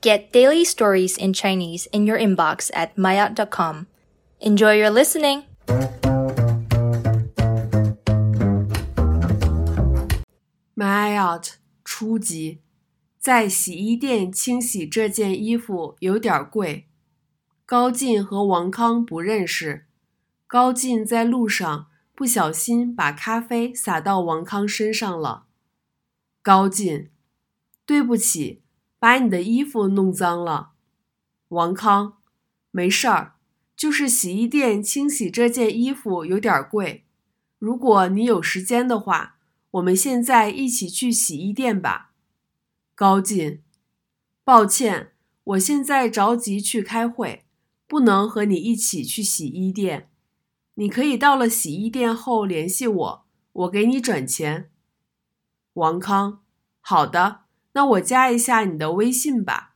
Get daily stories in Chinese in your inbox at maya.com. Enjoy your listening! My out 初级，在洗衣店清洗这件衣服有点贵。高进和王康不认识。高进在路上不小心把咖啡洒到王康身上了。高进，对不起， 把你的衣服弄脏了。王康，没事儿，就是洗衣店清洗这件衣服有点贵。如果你有时间的话。我们现在一起去洗衣店吧，高进。抱歉，我现在着急去开会，不能和你一起去洗衣店。你可以到了洗衣店后联系我，我给你转钱。王康，好的，那我加一下你的微信吧。